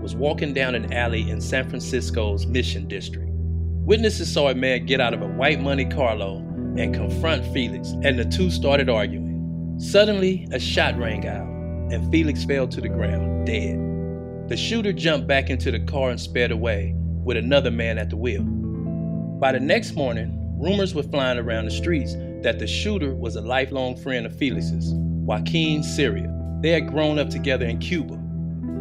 was walking down an alley in San Francisco's Mission District. Witnesses saw a man get out of a white Monte Carlo and confront Felix, and the two started arguing. Suddenly, a shot rang out, and Felix fell to the ground, dead. The shooter jumped back into the car and sped away, with another man at the wheel. By the next morning, rumors were flying around the streets that the shooter was a lifelong friend of Felix's, Joaquin Ciria. They had grown up together in Cuba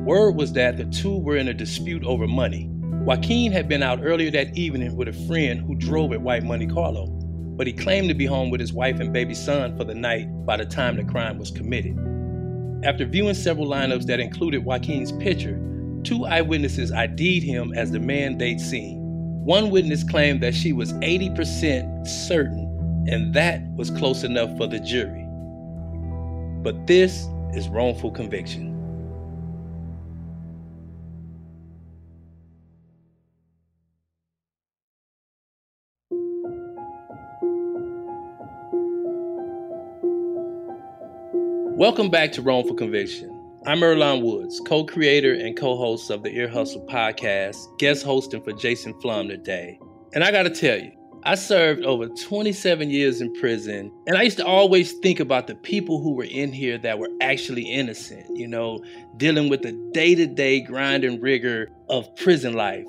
Word was that the two were in a dispute over money. Joaquin had been out earlier that evening with a friend who drove at White Monte Carlo, but he claimed to be home with his wife and baby son for the night by the time the crime was committed. After viewing several lineups that included Joaquin's picture, two eyewitnesses ID'd him as the man they'd seen. One witness claimed that she was 80% certain, and that was close enough for the jury. But this is wrongful conviction. Welcome back to Wrongful Conviction. I'm Earlonne Woods, co creator and co host of the Ear Hustle podcast, guest hosting for Jason Flom today. And I gotta tell you, I served over 27 years in prison, and I used to always think about the people who were in here that were actually innocent, you know, dealing with the day to day grind and rigor of prison life.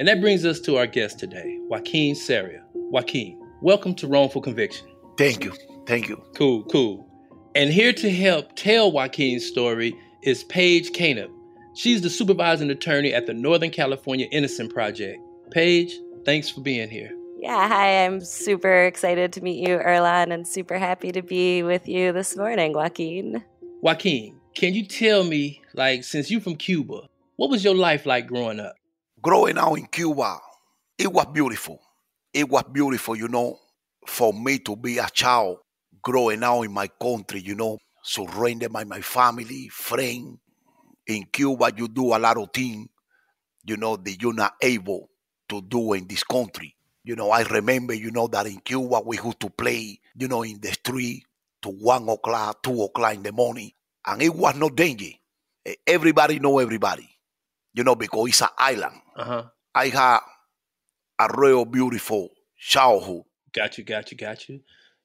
And that brings us to our guest today, Joaquin Ciria. Joaquin, welcome to Wrongful Conviction. Thank you. Thank you. Cool, cool. And here to help tell Joaquin's story is Paige Kaneb. She's the supervising attorney at the Northern California Innocence Project. Paige, thanks for being here. Yeah, hi. I'm super excited to meet you, Earlonne, and super happy to be with you this morning, Joaquin. Joaquin, can you tell me, like, since you're from Cuba, what was your life like growing up? Growing up in Cuba, it was beautiful. It was beautiful, you know, for me to be a child growing out in my country, you know, surrounded by my family, friend. In Cuba, you do a lot of things, you know, that you're not able to do in this country. You know, I remember, you know, that in Cuba we used to play, you know, in the street to one o'clock, two o'clock in the morning, and it was no danger. Everybody know everybody, you know, because it's an island. Uh-huh. I had a real beautiful childhood. Got you, got you, got you.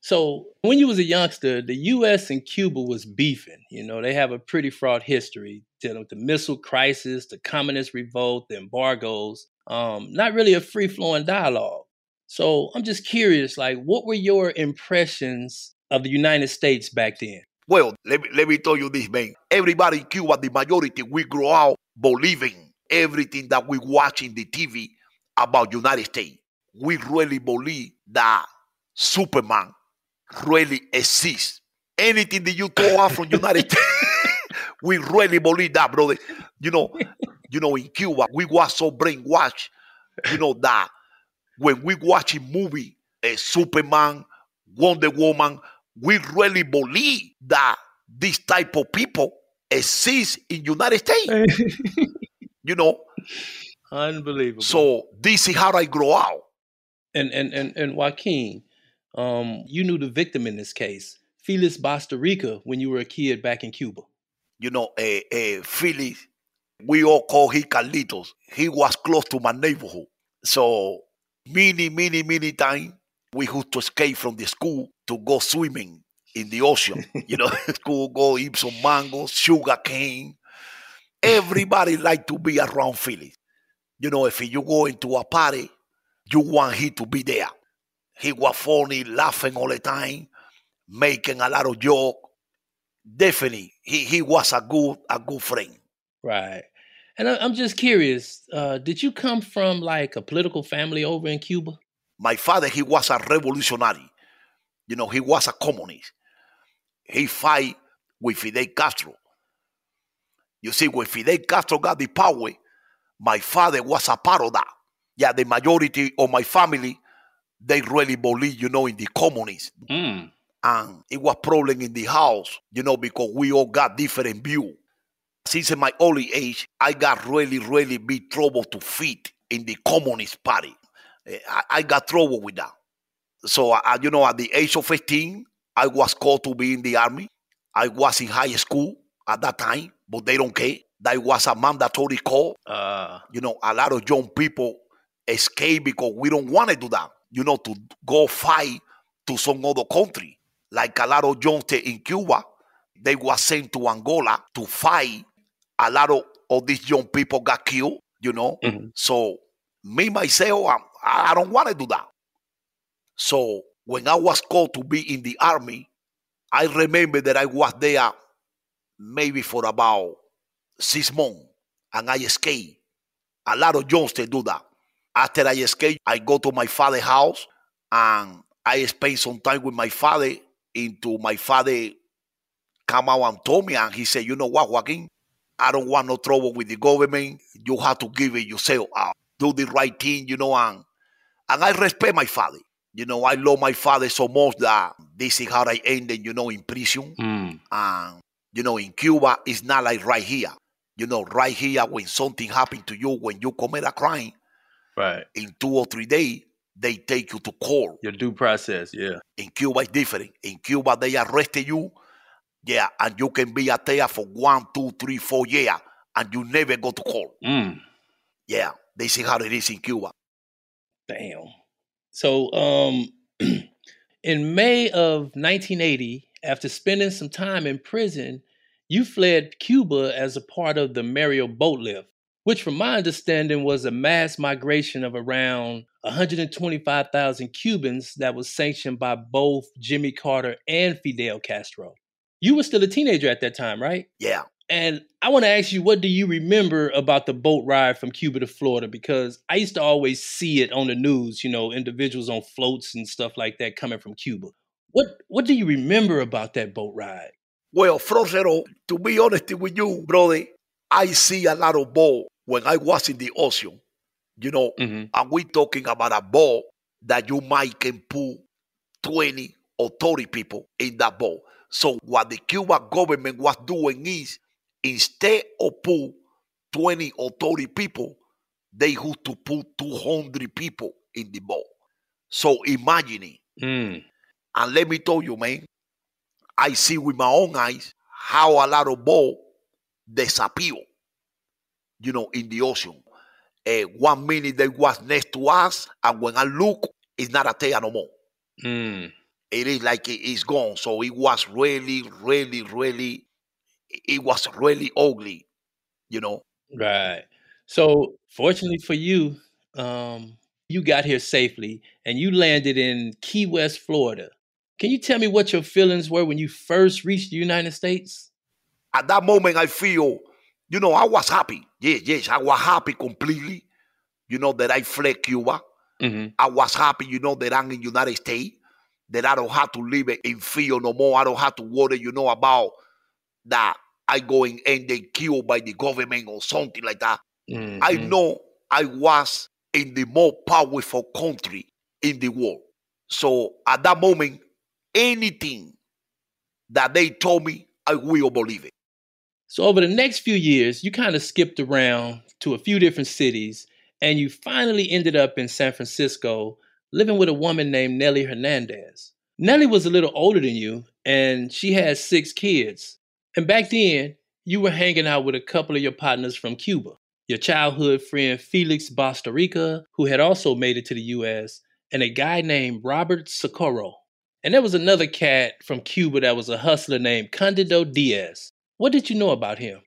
So when you was a youngster, the U.S. and Cuba was beefing. You know, they have a pretty fraught history dealing with the missile crisis, the communist revolt, the embargoes. Um, not really a free flowing dialogue. So I'm just curious, like, what were your impressions of the United States back then? Well, let me, let me tell you this, man. Everybody in Cuba, the majority, we grow up believing everything that we watch in the TV about the United States. We really believe that Superman really exists. Anything that you throw out from United States, we really believe that, brother. You know, you know, in Cuba, we was so brainwashed you know, that when we watch a movie, a Superman, Wonder Woman, we really believe that this type of people exist in United States. you know, Unbelievable. so this is how I grow out. and and and and Joaquin, um, you knew the victim in this case, Felix Bastarrica, when you were a kid back in Cuba. You know, uh, uh, Philly, we all call him Carlitos. He was close to my neighborhood. So many, many, many times we used to escape from the school to go swimming in the ocean. you know, school go eat some mangoes, sugar cane. Everybody like to be around Philly. You know, if you go into a party, you want him to be there. He was funny, laughing all the time, making a lot of joke. Definitely, he, he was a good a good friend. Right. And I, I'm just curious, uh, did you come from like a political family over in Cuba? My father, he was a revolutionary. You know, he was a communist. He fight with Fidel Castro. You see, when Fidel Castro got the power, my father was a part of that. Yeah, the majority of my family, they really believe, you know, in the communists. Mm. and it was problem in the house, you know, because we all got different view. Since my early age, I got really, really big trouble to fit in the Communist Party. Eh, I, I got trouble with that. So, you know, at the age of 15, I was called to be in the army. I was in high school at that time, but they don't care. That was a mandatory call. Uh, You know, a lot of young people escape because we don't want to do that. You know, to go fight to some other country. Like a lot of youngsters in Cuba, they were sent to Angola to fight. A lot of, of these young people got killed, you know. Mhm. So me myself, I'm- I, I don't want to do that. So when I was called to be in the army, I remember that I was there maybe for about six months and I escaped. A lot of youngsters do that. After I escape, I go to my father's house and I spend some time with my father into my father come out and told me and he said, you know what, Joaquin, I don't want no trouble with the government. You have to give it yourself out. Do the right thing, you know, and and I respect my father. You know, I love my father so much that this is how I ended, you know, in prison. mm. And, you know, in Cuba, it's not like right here. You know, right here, when something happened to you, when you commit a crime, Right. in two or three days, they take you to court. Your due process, yeah. In Cuba, it's different. In Cuba, they arrested you, yeah, and you can be a there for one, two, three, four years, and you never go to court. Mm. Yeah, they see how it is in Cuba. Damn. So, um, in May of 1980, after spending some time in prison, you fled Cuba as a part of the Mariel boat lift, which, from my understanding, was a mass migration of around 125,000 Cubans that was sanctioned by both Jimmy Carter and Fidel Castro. You were still a teenager at that time, right? Yeah. And I want to ask you, what do you remember about the boat ride from Cuba to Florida? Because I used to always see it on the news, you know, individuals on floats and stuff like that coming from Cuba. What What do you remember about that boat ride? Well, Frosero, to be honest with you, brother, I see a lot of ball when I was in the ocean. You know, Mm-hmm. and we talking about a ball that you might can put 20 or 30 people in that ball. So what the Cuban government was doing is instead of put 20 or 30 people, they used to put 200 people in the ball. So imagine it. Mm. And let me tell you, man, I see with my own eyes how a lot of ball disappear, you know, in the ocean. Uh, one minute they was next to us, and when I look, it's not a tail no more. Mm. It is like it is gone. So it was really, really, really, it was really ugly, you know. Right. So, fortunately for you, um, you got here safely and you landed in Key West, Florida. Can you tell me what your feelings were when you first reached the United States? At that moment, I feel, you know, I was happy. Yes, yes, I was happy completely, you know, that I fled Cuba. Mm-hmm. I was happy, you know, that I'm in United States, that I don't have to live in fear no more. I don't have to worry, you know, about that I going and they killed by the government or something like that. I Mm-hmm. know I was in the more powerful country in the world. So at that moment, anything that they told me, I will believe it. So over the next few years, you kind of skipped around to a few different cities and you finally ended up in San Francisco living with a woman named Nellie Hernandez. Nellie was a little older than you and she had six kids. And back then, you were hanging out with a couple of your partners from Cuba. Your childhood friend Felix Bastarrica, who had also made it to the US, and a guy named Robert Socorro. And there was another cat from Cuba that was a hustler named Candido Diaz. What did you know about him?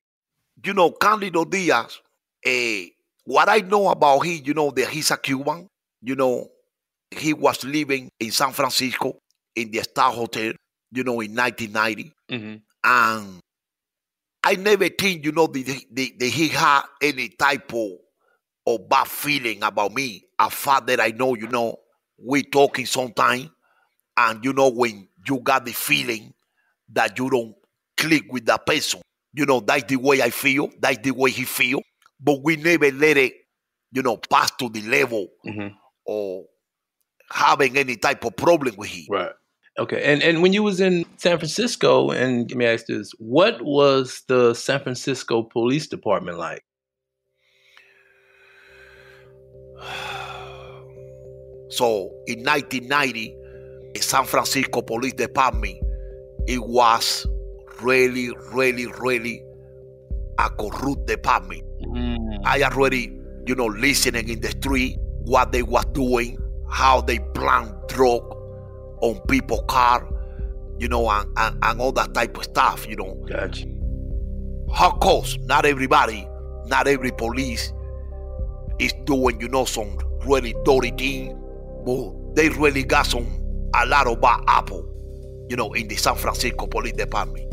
You know, Candido Diaz, eh, what I know about him, you know, that he's a Cuban. You know, he was living in San Francisco in the Star Hotel, you know, in 1990. Mm-hmm. And I never think, you know, that, that, that he had any type of, of bad feeling about me. A fact that I know, you know, we talking sometime, and you know, when you got the feeling that you don't click with that person, you know, that's the way I feel, that's the way he feel. But we never let it, you know, pass to the level Mm-hmm. of having any type of problem with him. Right. Okay. And and when you was in San Francisco, and let me ask this: What was the San Francisco Police Department like? So in 1990, the San Francisco Police Department, it was really, really, really a corrupt department. Mm. I already, you know, listening in the street what they was doing, how they plant drug on people car, you know, and, and, and all that type of stuff, you know. Gotcha. Of course, not everybody, not every police is doing, you know, some really dirty thing, but they really got some a lot of bad apple, you know, in the San Francisco Police Department.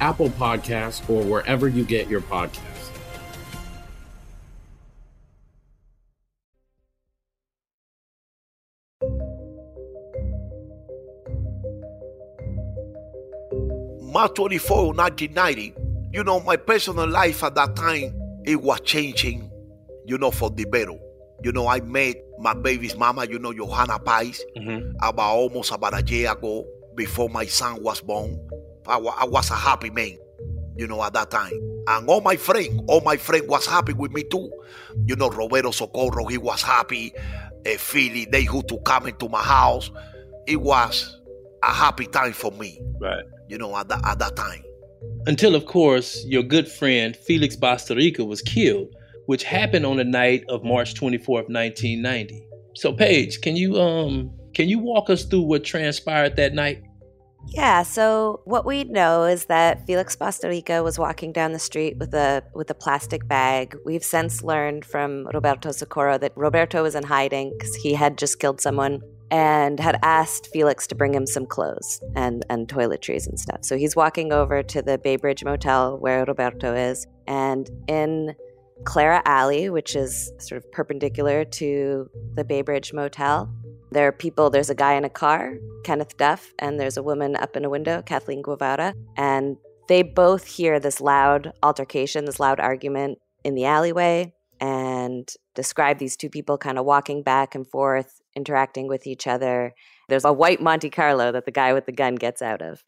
Apple Podcasts, or wherever you get your podcasts. March 24, 1990, you know, my personal life at that time, it was changing, you know, for the better. You know, I met my baby's mama, you know, Johanna Pais, mm-hmm. about almost about a year ago, before my son was born. I, I was a happy man, you know, at that time. And all my friend, all my friend was happy with me too. You know, Roberto Socorro, he was happy. Uh, Philly, they who to come into my house. It was a happy time for me, Right. you know, at that, at that time. Until, of course, your good friend Felix Bastarrica was killed, which happened on the night of March 24th, 1990. So, Paige, can you um can you walk us through what transpired that night? Yeah, so what we know is that Felix Bastarrica was walking down the street with a with a plastic bag. We've since learned from Roberto Socorro that Roberto was in hiding because he had just killed someone and had asked Felix to bring him some clothes and and toiletries and stuff. So he's walking over to the Bay Bridge Motel where Roberto is, and in Clara Alley, which is sort of perpendicular to the Bay Bridge Motel. There are people, there's a guy in a car, Kenneth Duff, and there's a woman up in a window, Kathleen Guevara. And they both hear this loud altercation, this loud argument in the alleyway, and describe these two people kind of walking back and forth, interacting with each other. There's a white Monte Carlo that the guy with the gun gets out of.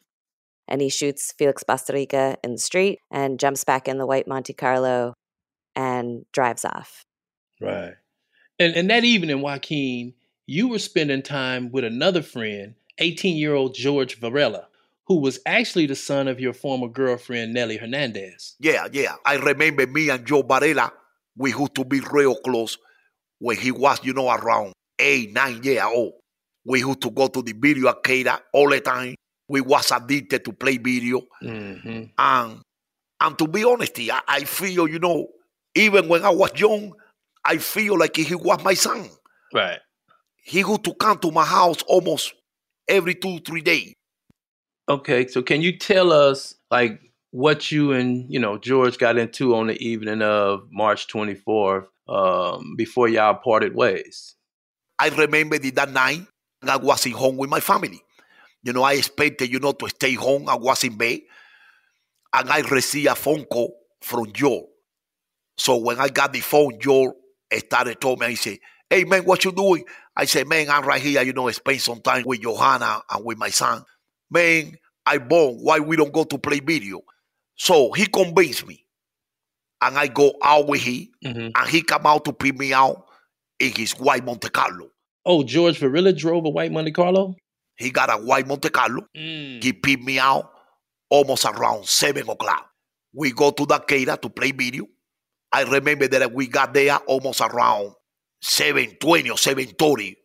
And he shoots Felix Bastarrica in the street and jumps back in the white Monte Carlo and drives off. Right. And and that evening, Joaquin, you were spending time with another friend, 18-year-old George Varela, who was actually the son of your former girlfriend, Nelly Hernandez. Yeah, yeah. I remember me and Joe Varela, we used to be real close when he was, you know, around eight, nine years old. We used to go to the video arcade all the time. We was addicted to play video. Mm-hmm. And and to be honest, I, I feel, you know, even when I was young, I feel like he was my son. Right. He used to come to my house almost every two, three days. Okay, so can you tell us like what you and you know George got into on the evening of March 24th um, before y'all parted ways? I remember the, that night I was in home with my family. You know, I expected, you know, to stay home. I was in bed. And I received a phone call from Joel. So when I got the phone, Joel started told me, he said, Hey man, what you doing? I said, Man, I'm right here, you know, spend some time with Johanna and with my son. Man, I born. Why we don't go to play video? So he convinced me. And I go out with him. Mm-hmm. And he come out to pick me out in his white Monte Carlo. Oh, George Varela drove a white Monte Carlo? He got a white Monte Carlo. He mm. picked me out almost around 7 o'clock. We go to the arcade to play video. I remember that we got there almost around 7.20 or 7.30.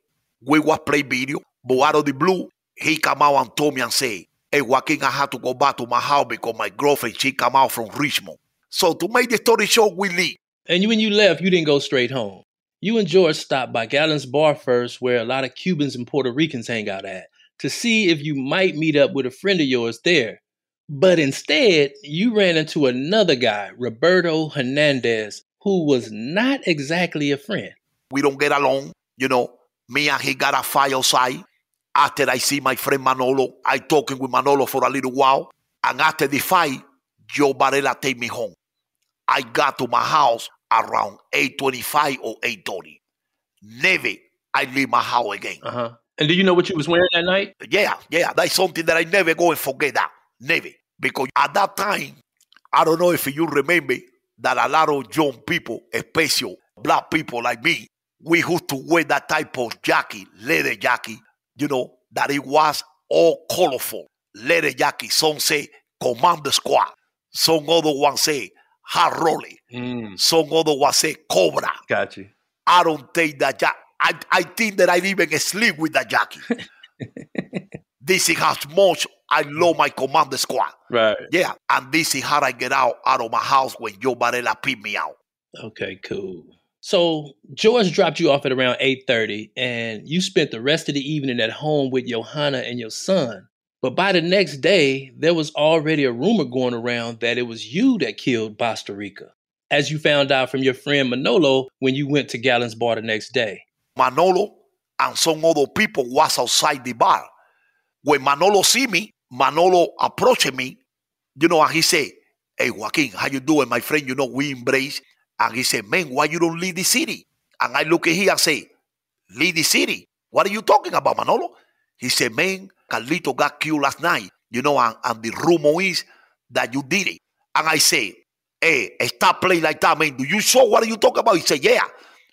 We was playing video, but out of the blue, he come out and told me and say, hey, Joaquin, I had to go back to my house because my girlfriend, she come out from Richmond. So to make the story short, we leave. And when you left, you didn't go straight home. You and George stopped by Gallon's Bar first, where a lot of Cubans and Puerto Ricans hang out at, to see if you might meet up with a friend of yours there. But instead, you ran into another guy, Roberto Hernandez, who was not exactly a friend. We don't get along, you know. Me and he got a fight outside. After I see my friend Manolo, I talking with Manolo for a little while. And after the fight, Joe Varela take me home. I got to my house around 8.25 or 8.30. Never I leave my house again. Uh-huh. And do you know what you was wearing that night? Yeah, yeah, that's something that I never go and forget that. Never. Because at that time, I don't know if you remember that a lot of young people, especially black people like me, we used to wear that type of jacket, leather jacket, you know, that it was all colorful. Leather jacket. Some say Commander Squad. Some other one say Hard Rolling. Some other one say Cobra. Got you. I don't take that jacket. I, I think that I even sleep with that jacket. this is how much I love my command squad. Right. Yeah, and this is how I get out out of my house when Joe Varela beat me out. Okay, cool. So George dropped you off at around 8:30 and you spent the rest of the evening at home with Johanna and your son. But by the next day, there was already a rumor going around that it was you that killed Bastarrica. As you found out from your friend Manolo when you went to Gallon's bar the next day. Manolo and some other people was outside the bar. When Manolo see me, Manolo approached me, you know, and he said, Hey Joaquin, how you doing, my friend? You know, we embrace. And he said, Man, why you don't leave the city? And I look at him and say, Leave the city. What are you talking about, Manolo? He said, Man, Carlito got killed last night, you know, and, and the rumor is that you did it. And I say, Hey, stop playing like that, man. Do you show what are you talking about? He said, Yeah.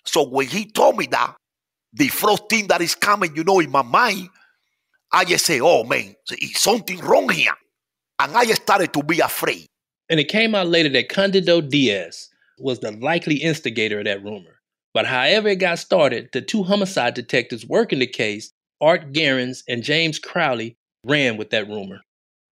So when he told me that, the first thing that is coming, you know, in my mind, I just say, oh man, is something wrong here. And I started to be afraid. And it came out later that Candido Diaz was the likely instigator of that rumor. But however it got started, the two homicide detectives working the case, Art Garens and James Crowley, ran with that rumor.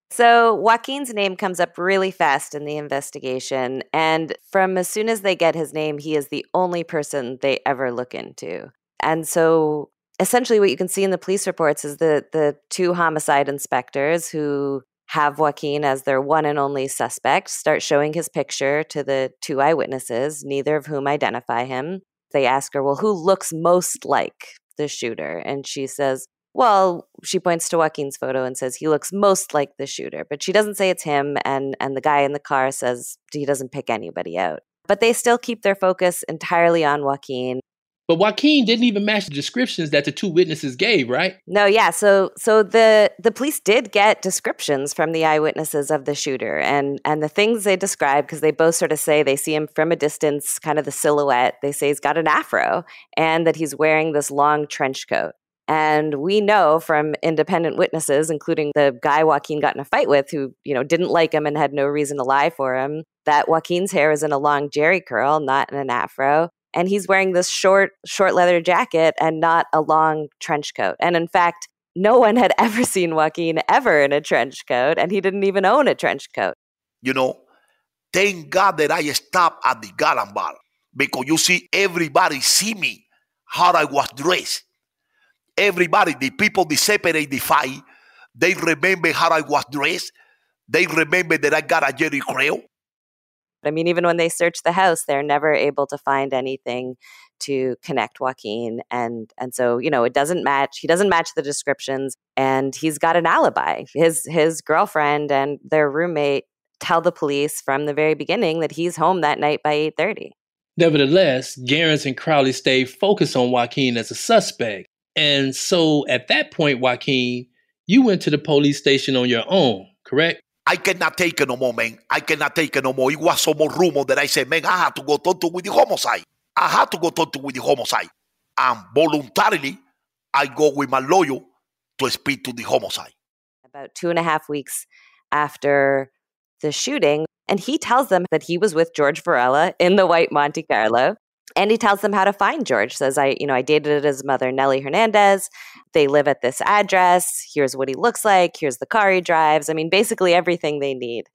So Joaquin's name comes up really fast in the investigation. And from as soon as they get his name, he is the only person they ever look into. And so essentially what you can see in the police reports is the the two homicide inspectors who have Joaquin as their one and only suspect start showing his picture to the two eyewitnesses, neither of whom identify him. They ask her, Well, who looks most like the shooter? And she says, Well, she points to Joaquin's photo and says he looks most like the shooter, but she doesn't say it's him. And, and the guy in the car says he doesn't pick anybody out. But they still keep their focus entirely on Joaquin. But Joaquin didn't even match the descriptions that the two witnesses gave, right? No, yeah. So so the the police did get descriptions from the eyewitnesses of the shooter and and the things they describe because they both sort of say they see him from a distance, kind of the silhouette. They say he's got an afro and that he's wearing this long trench coat. And we know from independent witnesses, including the guy Joaquin got in a fight with, who you know didn't like him and had no reason to lie for him, that Joaquin's hair is in a long jerry curl, not in an afro and he's wearing this short short leather jacket and not a long trench coat. And in fact, no one had ever seen Joaquin ever in a trench coat, and he didn't even own a trench coat. You know, thank God that I stopped at the Gallon bar because you see, everybody see me how I was dressed. Everybody, the people that separate the fight, they remember how I was dressed. They remember that I got a Jerry Crew. I mean, even when they search the house, they're never able to find anything to connect Joaquin. And and so, you know, it doesn't match. He doesn't match the descriptions and he's got an alibi. His his girlfriend and their roommate tell the police from the very beginning that he's home that night by 8:30. Nevertheless, Garens and Crowley stayed focused on Joaquin as a suspect. And so at that point, Joaquin, you went to the police station on your own, correct? I cannot take it no more, man. I cannot take it no more. It was so much rumor that I said, man, I had to go talk to with the homicide. I had to go talk to with the homicide. And voluntarily, I go with my lawyer to speak to the homicide. About two and a half weeks after the shooting, and he tells them that he was with George Varela in the white Monte Carlo. And he tells them how to find George. Says, I, you know, I dated his mother, Nellie Hernandez. They live at this address. Here's what he looks like. Here's the car he drives. I mean, basically everything they need.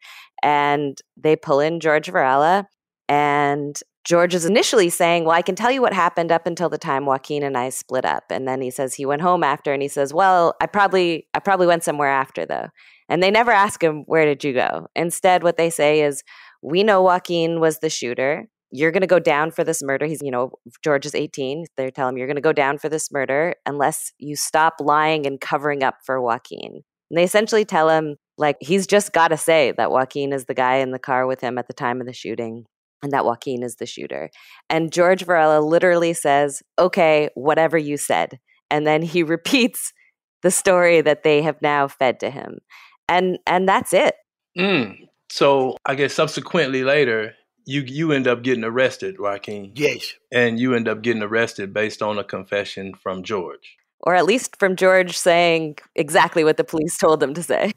And they pull in George Varela. And George is initially saying, Well, I can tell you what happened up until the time Joaquin and I split up. And then he says he went home after and he says, Well, I probably I probably went somewhere after though. And they never ask him, Where did you go? Instead, what they say is, We know Joaquin was the shooter you're going to go down for this murder. He's, you know, George is 18. They tell him, you're going to go down for this murder unless you stop lying and covering up for Joaquin. And they essentially tell him, like, he's just got to say that Joaquin is the guy in the car with him at the time of the shooting and that Joaquin is the shooter. And George Varela literally says, okay, whatever you said. And then he repeats the story that they have now fed to him. And and that's it. Mm. So I guess subsequently later, you you end up getting arrested, Joaquin. Yes. And you end up getting arrested based on a confession from George. Or at least from George saying exactly what the police told them to say.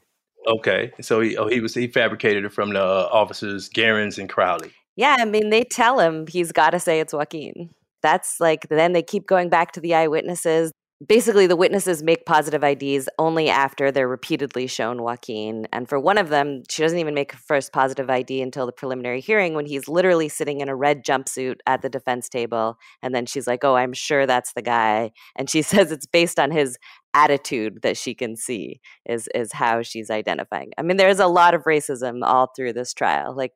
Okay. So he oh, he was he fabricated it from the uh, officers Garens and Crowley. Yeah, I mean they tell him he's got to say it's Joaquin. That's like then they keep going back to the eyewitnesses. Basically the witnesses make positive IDs only after they're repeatedly shown Joaquin. And for one of them, she doesn't even make her first positive ID until the preliminary hearing when he's literally sitting in a red jumpsuit at the defense table. And then she's like, Oh, I'm sure that's the guy. And she says it's based on his attitude that she can see is is how she's identifying. I mean, there's a lot of racism all through this trial. Like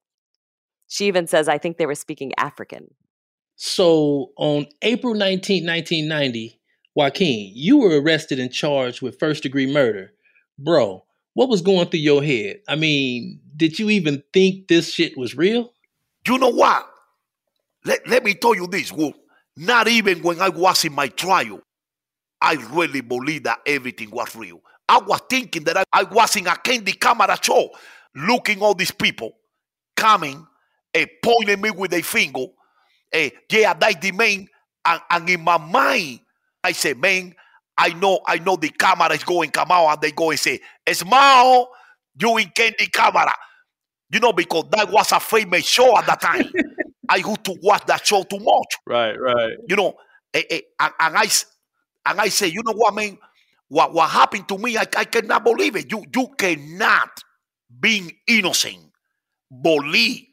she even says, I think they were speaking African. So on April 19, 1990, Joaquin, you were arrested and charged with first degree murder. Bro, what was going through your head? I mean, did you even think this shit was real? You know what? Let, let me tell you this, Wolf. Not even when I was in my trial, I really believed that everything was real. I was thinking that I, I was in a candy camera show, looking all these people coming, and pointing me with a finger. Uh, yeah, that's the man. And, and in my mind, I say, man, I know, I know the camera is going come out, and they go and say, Smile, you in candy camera. You know, because that was a famous show at that time. I used to watch that show too much. Right, right. You know, eh, eh, and, and I and I say, you know what, man? What what happened to me? I, I cannot believe it. You you cannot, being innocent, believe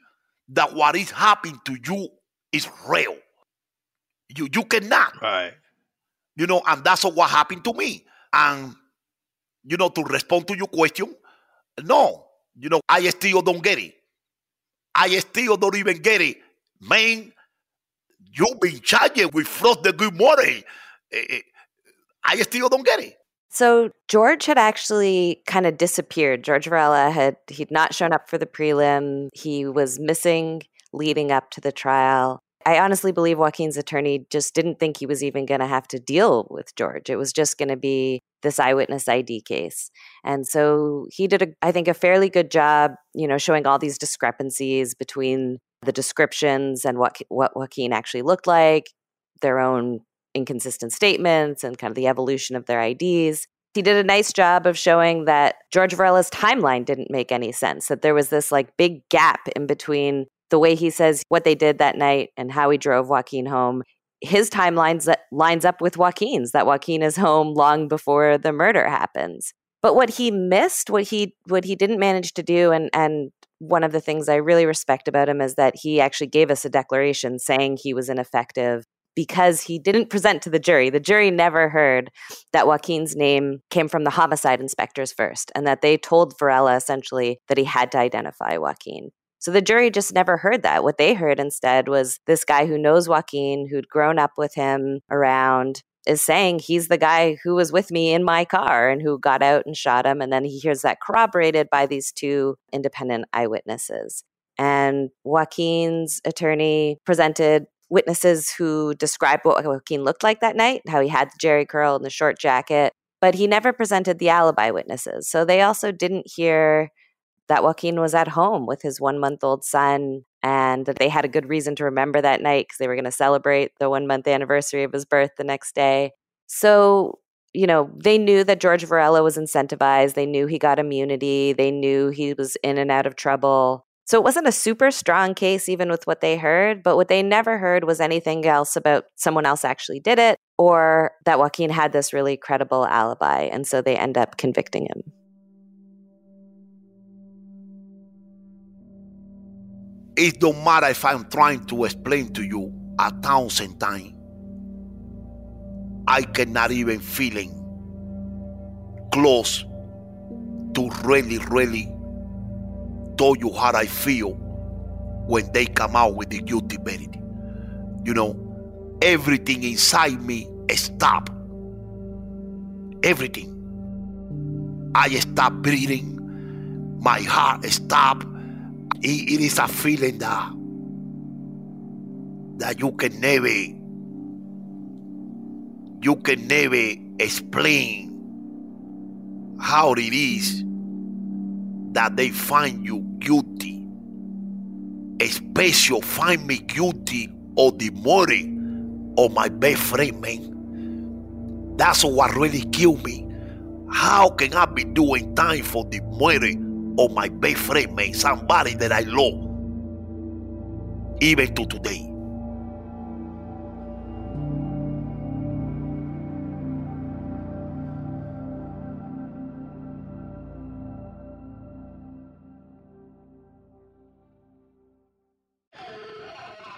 that what is happening to you is real. You you cannot. Right. You know, and that's what happened to me. And you know, to respond to your question, no, you know, I still don't get it. I still don't even get it. Man, you've been charged with fraud the good morning. Eh, eh, I still don't get it. So George had actually kind of disappeared. George Varela had he'd not shown up for the prelim. He was missing leading up to the trial. I honestly believe Joaquin's attorney just didn't think he was even going to have to deal with George. It was just going to be this eyewitness ID case. And so he did, a, I think, a fairly good job, you know, showing all these discrepancies between the descriptions and what what Joaquin actually looked like, their own inconsistent statements, and kind of the evolution of their IDs. He did a nice job of showing that George Varela's timeline didn't make any sense, that there was this like big gap in between the way he says what they did that night and how he drove Joaquin home. His timelines that lines up with Joaquin's, that Joaquin is home long before the murder happens. But what he missed, what he what he didn't manage to do, and and one of the things I really respect about him is that he actually gave us a declaration saying he was ineffective because he didn't present to the jury. The jury never heard that Joaquin's name came from the homicide inspectors first, and that they told Varela essentially that he had to identify Joaquin. So the jury just never heard that. What they heard instead was this guy who knows Joaquin, who'd grown up with him around, is saying he's the guy who was with me in my car and who got out and shot him. And then he hears that corroborated by these two independent eyewitnesses. And Joaquin's attorney presented witnesses who described what Joaquin looked like that night, how he had the jerry curl and the short jacket, but he never presented the alibi witnesses. So they also didn't hear that Joaquin was at home with his one month old son and that they had a good reason to remember that night because they were going to celebrate the one month anniversary of his birth the next day. So, you know, they knew that George Varela was incentivized. They knew he got immunity. They knew he was in and out of trouble. So it wasn't a super strong case, even with what they heard. But what they never heard was anything else about someone else actually did it or that Joaquin had this really credible alibi. And so they end up convicting him. It don't matter if I'm trying to explain to you a thousand times. I cannot even feeling close to really, really tell you how I feel when they come out with the guilty verdict. You know, everything inside me stop. Everything. I stop breathing. My heart stop it, is a feeling that that you can never you can never explain how it is that they find you guilty. Especially find me guilty of the murder of my best friend man. That's what really killed me. How can i be doing time for the murder or my best friend, man, somebody that I love, even to today.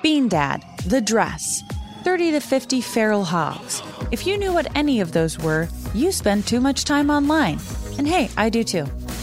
Bean Dad, The Dress, 30 to 50 feral hogs. If you knew what any of those were, you spend too much time online. And hey, I do too.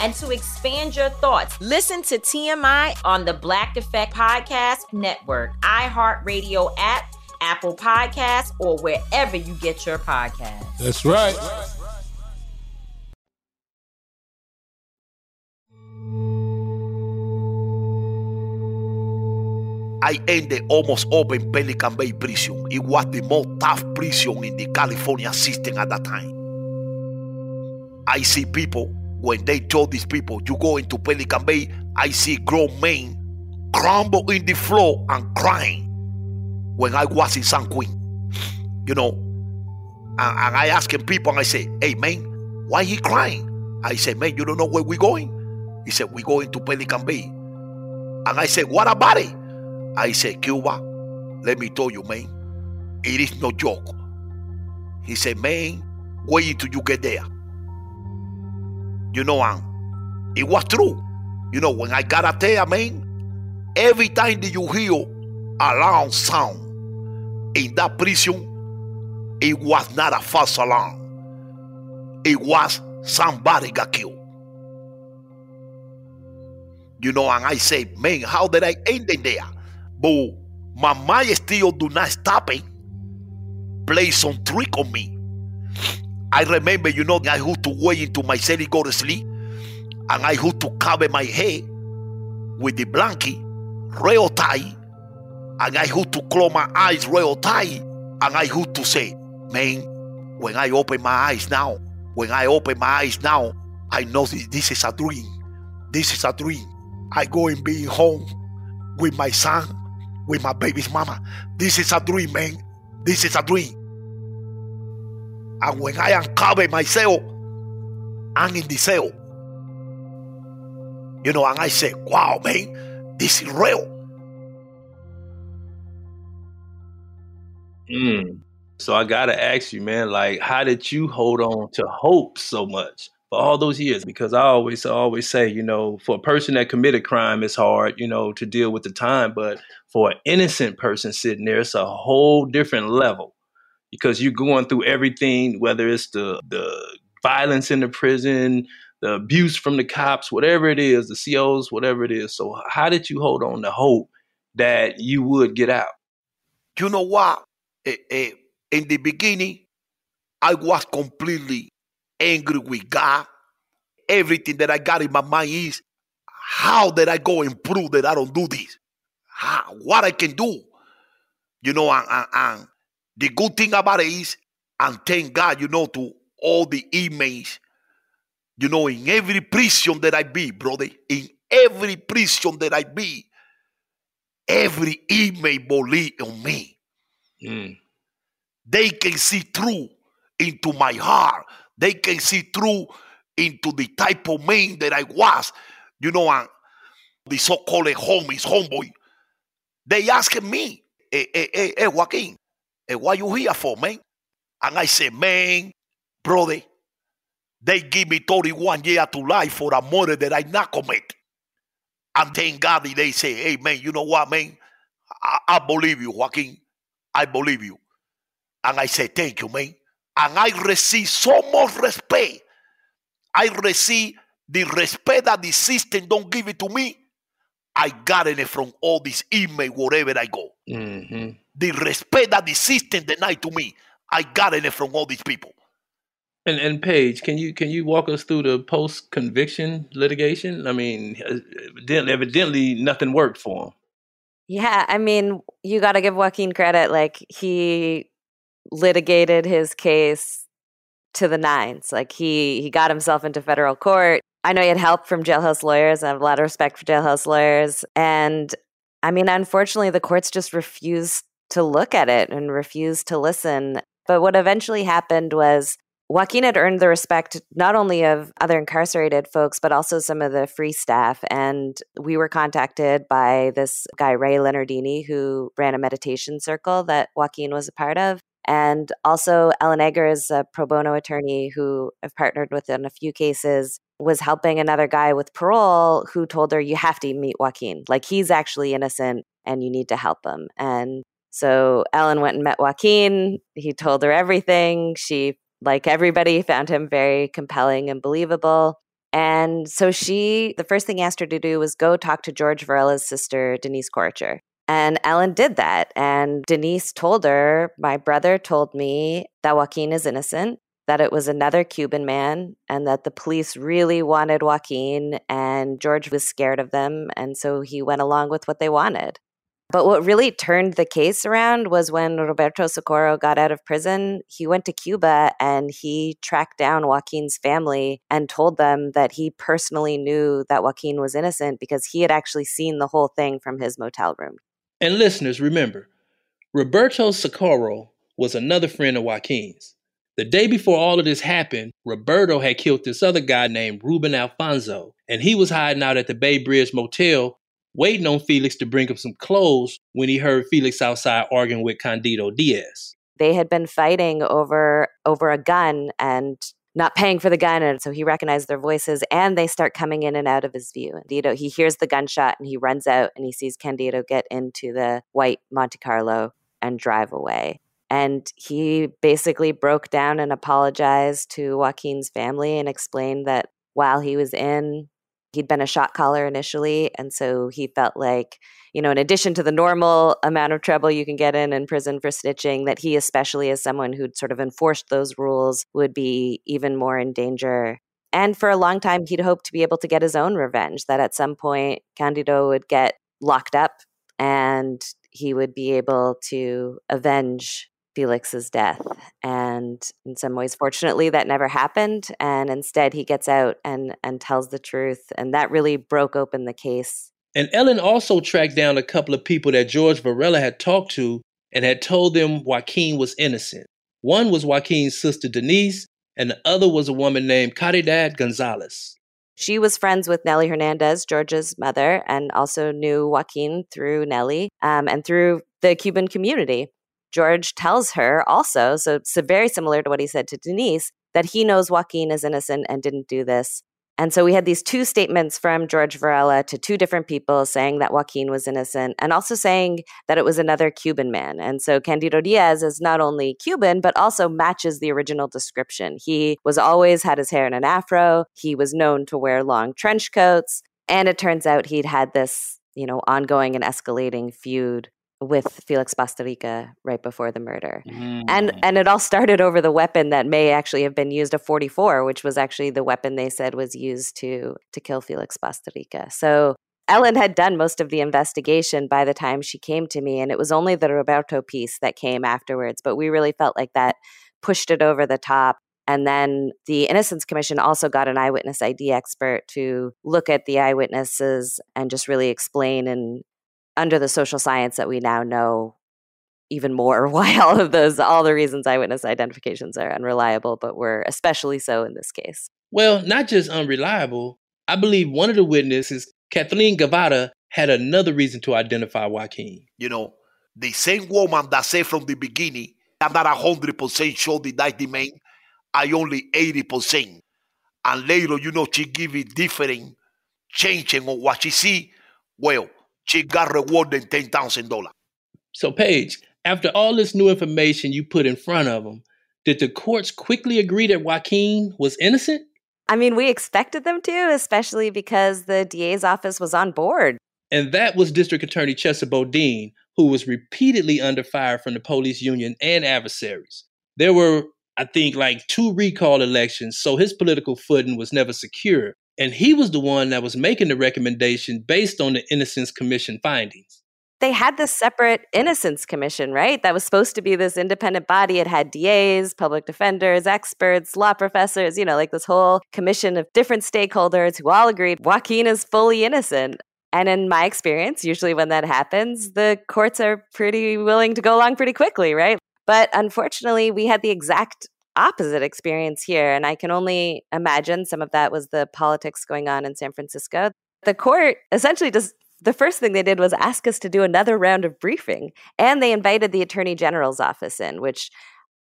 and to expand your thoughts, listen to TMI on the Black Effect Podcast Network, iHeartRadio app, Apple Podcasts, or wherever you get your podcasts. That's right. I ended almost open Pelican Bay prison. It was the most tough prison in the California system at that time. I see people when they told these people you go into Pelican Bay, I see grown men crumble in the floor and crying. When I was in San Quentin, you know, and, and I asking people, and I say, "Hey man, why he crying?" I said, "Man, you don't know where we going?" He said, "We going to Pelican Bay." And I said, "What about it?" I said, Cuba, let me tell you, man, it is no joke. He said, man, wait until you get there. You know, and it was true. You know, when I got up there, man, every time that you hear a loud sound in that prison, it was not a false alarm. It was somebody got killed. You know, and I say, man, how did I end in there? But my mind still do not stop it. Play some trick on me. I remember, you know, I had to wait into my cell go to sleep. And I had to cover my head with the blanket real tight. And I had to close my eyes real tight. And I had to say, man, when I open my eyes now, when I open my eyes now, I know this, this is a dream. This is a dream. I go and be home with my son with my baby's mama. This is a dream, man. This is a dream. And when I uncover myself, I'm in the cell. You know, and I say, wow, man, this is real. Mm. So I gotta ask you, man, like, how did you hold on to hope so much for all those years because I always I always say, you know, for a person that committed crime, it's hard, you know, to deal with the time, but for an innocent person sitting there, it's a whole different level because you're going through everything, whether it's the the violence in the prison, the abuse from the cops, whatever it is, the COs, whatever it is. So how did you hold on to hope that you would get out? You know what? Eh, eh, in the beginning, I was completely angry with God. Everything that I got in my mind is how did I go and prove that I don't do this? How, what I can do? You know, and, and, and the good thing about it is, and thank God, you know, to all the emails, you know, in every prison that I be, brother, in every prison that I be, every email believe on me. Mm. They can see through into my heart. They can see through into the type of man that I was. You know, and the so-called homies, homeboy. They asking me, hey, hey, hey, hey Joaquin, hey, what you here for, man? And I say, man, brother, they give me 31 years to life for a murder that I not commit. And thank God they say, hey, man, you know what, man? I, I believe you, Joaquin. I believe you. And I say, thank you, man. And I receive so much respect. I receive the respect that the system don't give it to me. I got it from all these email wherever I go. Mm-hmm. The respect that the system denied to me, I got it from all these people. And and Paige, can you can you walk us through the post conviction litigation? I mean, evidently, evidently nothing worked for him. Yeah, I mean, you got to give Joaquin credit. Like he litigated his case to the nines. Like he he got himself into federal court. I know he had help from jailhouse lawyers. I have a lot of respect for jailhouse lawyers. And I mean, unfortunately, the courts just refused to look at it and refused to listen. But what eventually happened was Joaquin had earned the respect not only of other incarcerated folks, but also some of the free staff. And we were contacted by this guy, Ray Leonardini, who ran a meditation circle that Joaquin was a part of. And also, Ellen Egger is a pro bono attorney who I've partnered with in a few cases, was helping another guy with parole who told her, You have to meet Joaquin. Like, he's actually innocent and you need to help him. And so Ellen went and met Joaquin. He told her everything. She like everybody, found him very compelling and believable. And so she, the first thing he asked her to do was go talk to George Varela's sister, Denise Korcher. And Ellen did that. And Denise told her, My brother told me that Joaquin is innocent, that it was another Cuban man, and that the police really wanted Joaquin, and George was scared of them. And so he went along with what they wanted. But what really turned the case around was when Roberto Socorro got out of prison, he went to Cuba and he tracked down Joaquin's family and told them that he personally knew that Joaquin was innocent because he had actually seen the whole thing from his motel room. And listeners, remember, Roberto Socorro was another friend of Joaquin's. The day before all of this happened, Roberto had killed this other guy named Ruben Alfonso, and he was hiding out at the Bay Bridge Motel waiting on Felix to bring him some clothes when he heard Felix outside arguing with Candido Diaz. They had been fighting over over a gun and not paying for the gun and so he recognized their voices and they start coming in and out of his view. Candido, he hears the gunshot and he runs out and he sees Candido get into the white Monte Carlo and drive away. And he basically broke down and apologized to Joaquin's family and explained that while he was in He'd been a shot caller initially, and so he felt like, you know, in addition to the normal amount of trouble you can get in in prison for snitching, that he, especially as someone who'd sort of enforced those rules, would be even more in danger. And for a long time, he'd hoped to be able to get his own revenge, that at some point Candido would get locked up and he would be able to avenge Felix's death. And in some ways, fortunately, that never happened. And instead, he gets out and, and tells the truth. And that really broke open the case. And Ellen also tracked down a couple of people that George Varela had talked to and had told them Joaquin was innocent. One was Joaquin's sister Denise, and the other was a woman named Caridad Gonzalez. She was friends with Nellie Hernandez, George's mother, and also knew Joaquin through Nellie um, and through the Cuban community. George tells her also, so it's very similar to what he said to Denise, that he knows Joaquin is innocent and didn't do this. And so we had these two statements from George Varela to two different people saying that Joaquin was innocent and also saying that it was another Cuban man. And so Candido Diaz is not only Cuban, but also matches the original description. He was always had his hair in an afro, he was known to wear long trench coats. And it turns out he'd had this, you know, ongoing and escalating feud with Felix Bastarrica right before the murder. Mm. And and it all started over the weapon that may actually have been used a 44, which was actually the weapon they said was used to to kill Felix Bastarrica. So Ellen had done most of the investigation by the time she came to me and it was only the Roberto piece that came afterwards, but we really felt like that pushed it over the top. And then the Innocence Commission also got an eyewitness ID expert to look at the eyewitnesses and just really explain and under the social science that we now know even more why all of those all the reasons eyewitness identifications are unreliable but were especially so in this case. Well not just unreliable i believe one of the witnesses kathleen gavada had another reason to identify joaquin. You know the same woman that said from the beginning i'm not 100% sure that that's the man i only 80% and later you know she give it different changing on what she see. Well she got rewarded $10,000. So, Paige, after all this new information you put in front of them, did the courts quickly agree that Joaquin was innocent? I mean, we expected them to, especially because the DA's office was on board. And that was District Attorney Chesa Boudin, who was repeatedly under fire from the police union and adversaries. There were, I think, like two recall elections, so his political footing was never secure. And he was the one that was making the recommendation based on the Innocence Commission findings. They had this separate Innocence Commission, right? That was supposed to be this independent body. It had DAs, public defenders, experts, law professors, you know, like this whole commission of different stakeholders who all agreed Joaquin is fully innocent. And in my experience, usually when that happens, the courts are pretty willing to go along pretty quickly, right? But unfortunately, we had the exact opposite experience here. And I can only imagine some of that was the politics going on in San Francisco. The court essentially just the first thing they did was ask us to do another round of briefing. And they invited the attorney general's office in, which,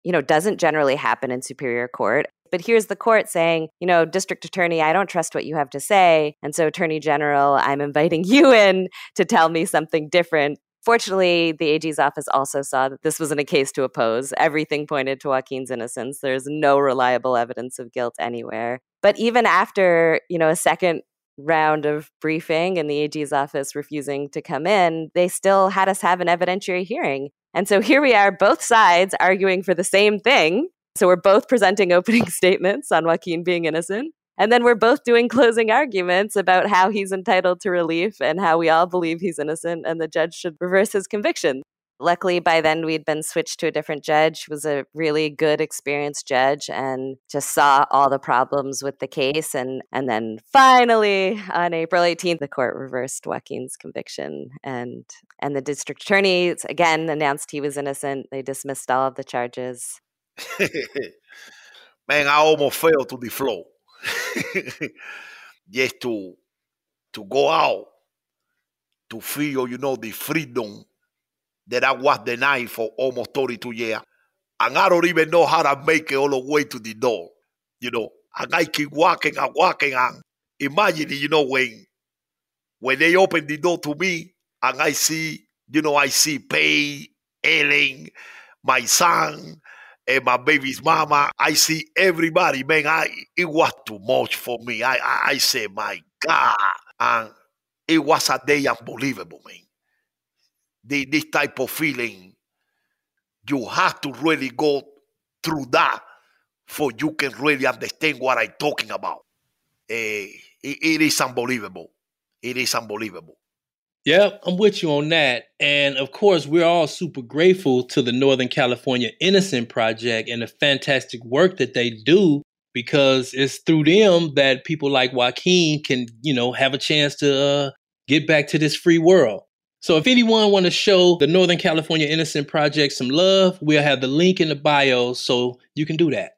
you know, doesn't generally happen in Superior Court. But here's the court saying, you know, district attorney, I don't trust what you have to say. And so, attorney general, I'm inviting you in to tell me something different. Fortunately, the AG's office also saw that this wasn't a case to oppose. Everything pointed to Joaquin's innocence. There's no reliable evidence of guilt anywhere. But even after, you know, a second round of briefing and the AG's office refusing to come in, they still had us have an evidentiary hearing. And so here we are, both sides arguing for the same thing. So we're both presenting opening statements on Joaquin being innocent. And then we're both doing closing arguments about how he's entitled to relief and how we all believe he's innocent and the judge should reverse his conviction. Luckily, by then we'd been switched to a different judge, who was a really good, experienced judge, and just saw all the problems with the case. And and then finally, on April 18th, the court reversed Joaquin's conviction, and and the district attorney again announced he was innocent. They dismissed all of the charges. Man, I almost fell to the floor. just to to go out to feel, you know, the freedom that I was denied for almost 32 years. And I don't even know how to make it all the way to the door. You know, and I keep walking and walking and imagine, you know, when when they open the door to me and I see, you know, I see Pay, Ellen, my son, and my baby's mama. I see everybody, man. I it was too much for me. I I, I said, my God, and it was a day unbelievable, man. The, this type of feeling, you have to really go through that for you can really understand what I'm talking about. Uh, it, it is unbelievable. It is unbelievable. Yep, I'm with you on that. And of course, we're all super grateful to the Northern California Innocent Project and the fantastic work that they do because it's through them that people like Joaquin can, you know, have a chance to uh, get back to this free world. So if anyone want to show the Northern California Innocent Project some love, we'll have the link in the bio so you can do that.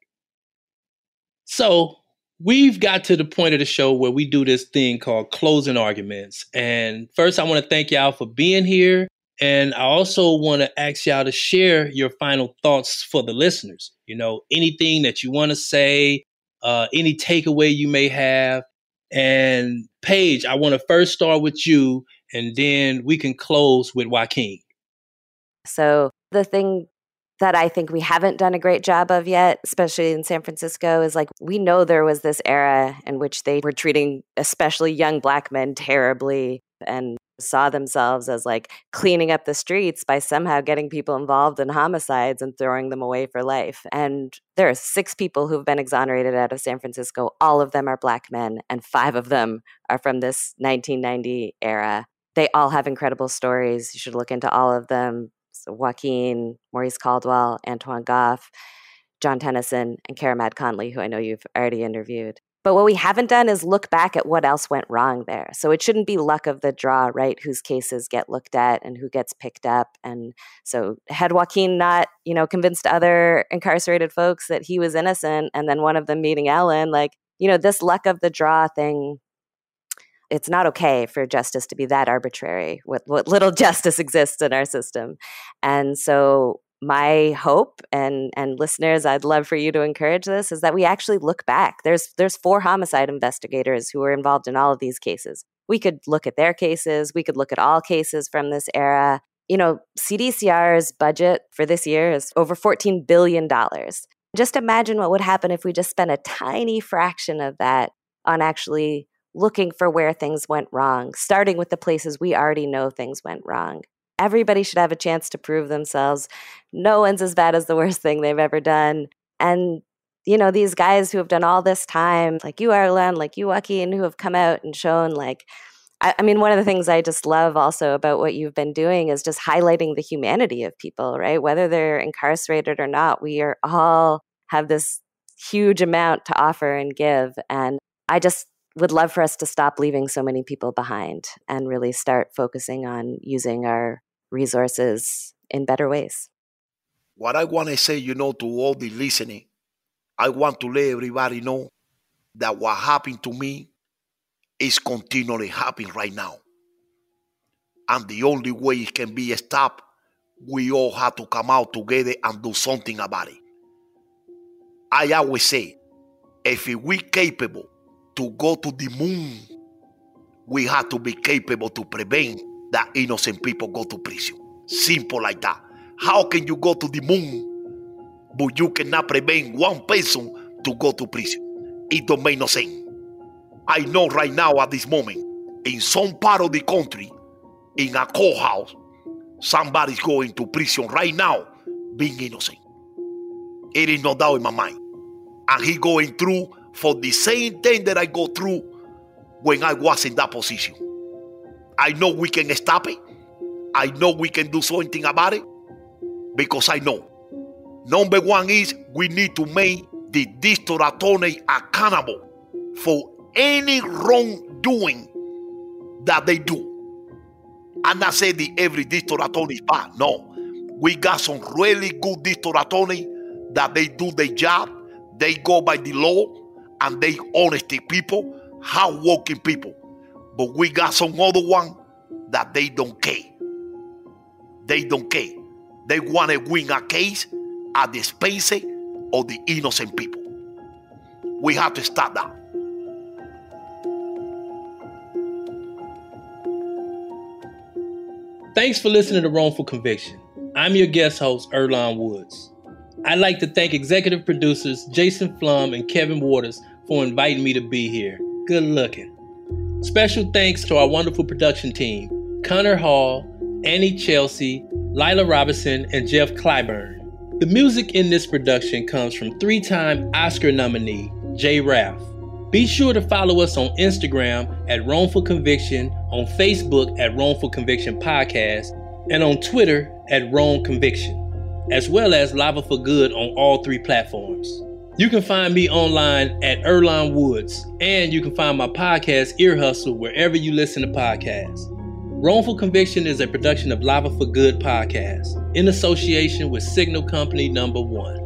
So we've got to the point of the show where we do this thing called closing arguments. And first, I want to thank y'all for being here. And I also want to ask y'all to share your final thoughts for the listeners. You know, anything that you want to say, uh, any takeaway you may have. And Paige, I want to first start with you, and then we can close with Joaquin. So, the thing that I think we haven't done a great job of yet, especially in San Francisco, is like we know there was this era in which they were treating especially young black men terribly and saw themselves as like cleaning up the streets by somehow getting people involved in homicides and throwing them away for life. And there are six people who've been exonerated out of San Francisco. All of them are black men, and five of them are from this 1990 era. They all have incredible stories. You should look into all of them. Joaquin, Maurice Caldwell, Antoine Goff, John Tennison, and Caramad Conley, who I know you've already interviewed. But what we haven't done is look back at what else went wrong there. So it shouldn't be luck of the draw, right? Whose cases get looked at and who gets picked up. And so had Joaquin not, you know, convinced other incarcerated folks that he was innocent, and then one of them meeting Ellen, like, you know, this luck of the draw thing it's not okay for justice to be that arbitrary what, what little justice exists in our system. And so my hope and and listeners i'd love for you to encourage this is that we actually look back. There's there's four homicide investigators who were involved in all of these cases. We could look at their cases. We could look at all cases from this era. You know cdcr's budget for this year is over 14 billion dollars. Just imagine what would happen if we just spent a tiny fraction of that on actually looking for where things went wrong starting with the places we already know things went wrong Everybody should have a chance to prove themselves. No one's as bad as the worst thing they've ever done. And, you know, these guys who have done all this time, like you, Earlonne, like you, Joaquin, who have come out and shown, like, I, I mean, one of the things I just love also about what you've been doing is just highlighting the humanity of people, right? Whether they're incarcerated or not, we are all have this huge amount to offer and give. And I just would love for us to stop leaving so many people behind and really start focusing on using our resources in better ways. What I want to say, you know, to all the listening, I want to let everybody know that what happened to me is continually happening right now. And the only way it can be stopped, we all have to come out together and do something about it. I always say, if we capable to go to the moon, we have to be capable to prevent that innocent people go to prison. Simple like that. How can you go to the moon, but you cannot prevent one person to go to prison? It don't make no sense. I know right now at this moment, in some part of the country, in a courthouse, somebody's going to prison right now being innocent. It is no doubt in my mind. And he going through for the same thing that I go through when I was in that position. I know we can stop it. I know we can do something about it because I know. Number one is we need to make the district attorney accountable for any wrongdoing that they do. And not saying the every district attorney is bad. No. We got some really good district attorney that they do their job. They go by the law and they honesty people, hardworking people. But we got some other one that they don't care. They don't care. They want to win a case at the expense of the innocent people. We have to stop that. Thanks for listening to Wrongful Conviction. I'm your guest host, Earlonne Woods. I'd like to thank executive producers Jason Flom and Kevin Waters for inviting me to be here. Good looking. Special thanks to our wonderful production team Connor Hall, Annie Chelsea, Lila Robinson, and Jeff Clyburn. The music in this production comes from three time Oscar nominee Jay Raff. Be sure to follow us on Instagram at Wrongful Conviction, on Facebook at Wrongful Conviction Podcast, and on Twitter at Wrong Conviction, as well as Lava for Good on all three platforms. You can find me online at Earlonne Woods, and you can find my podcast, Ear Hustle, wherever you listen to podcasts. Wrongful Conviction is a production of Lava for Good podcast in association with Signal Company Number One.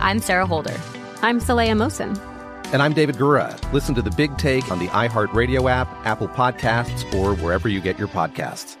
I'm Sarah Holder. I'm Saleha Mohsin. And I'm David Gura. Listen to The Big Take on the iHeartRadio app, Apple Podcasts, or wherever you get your podcasts.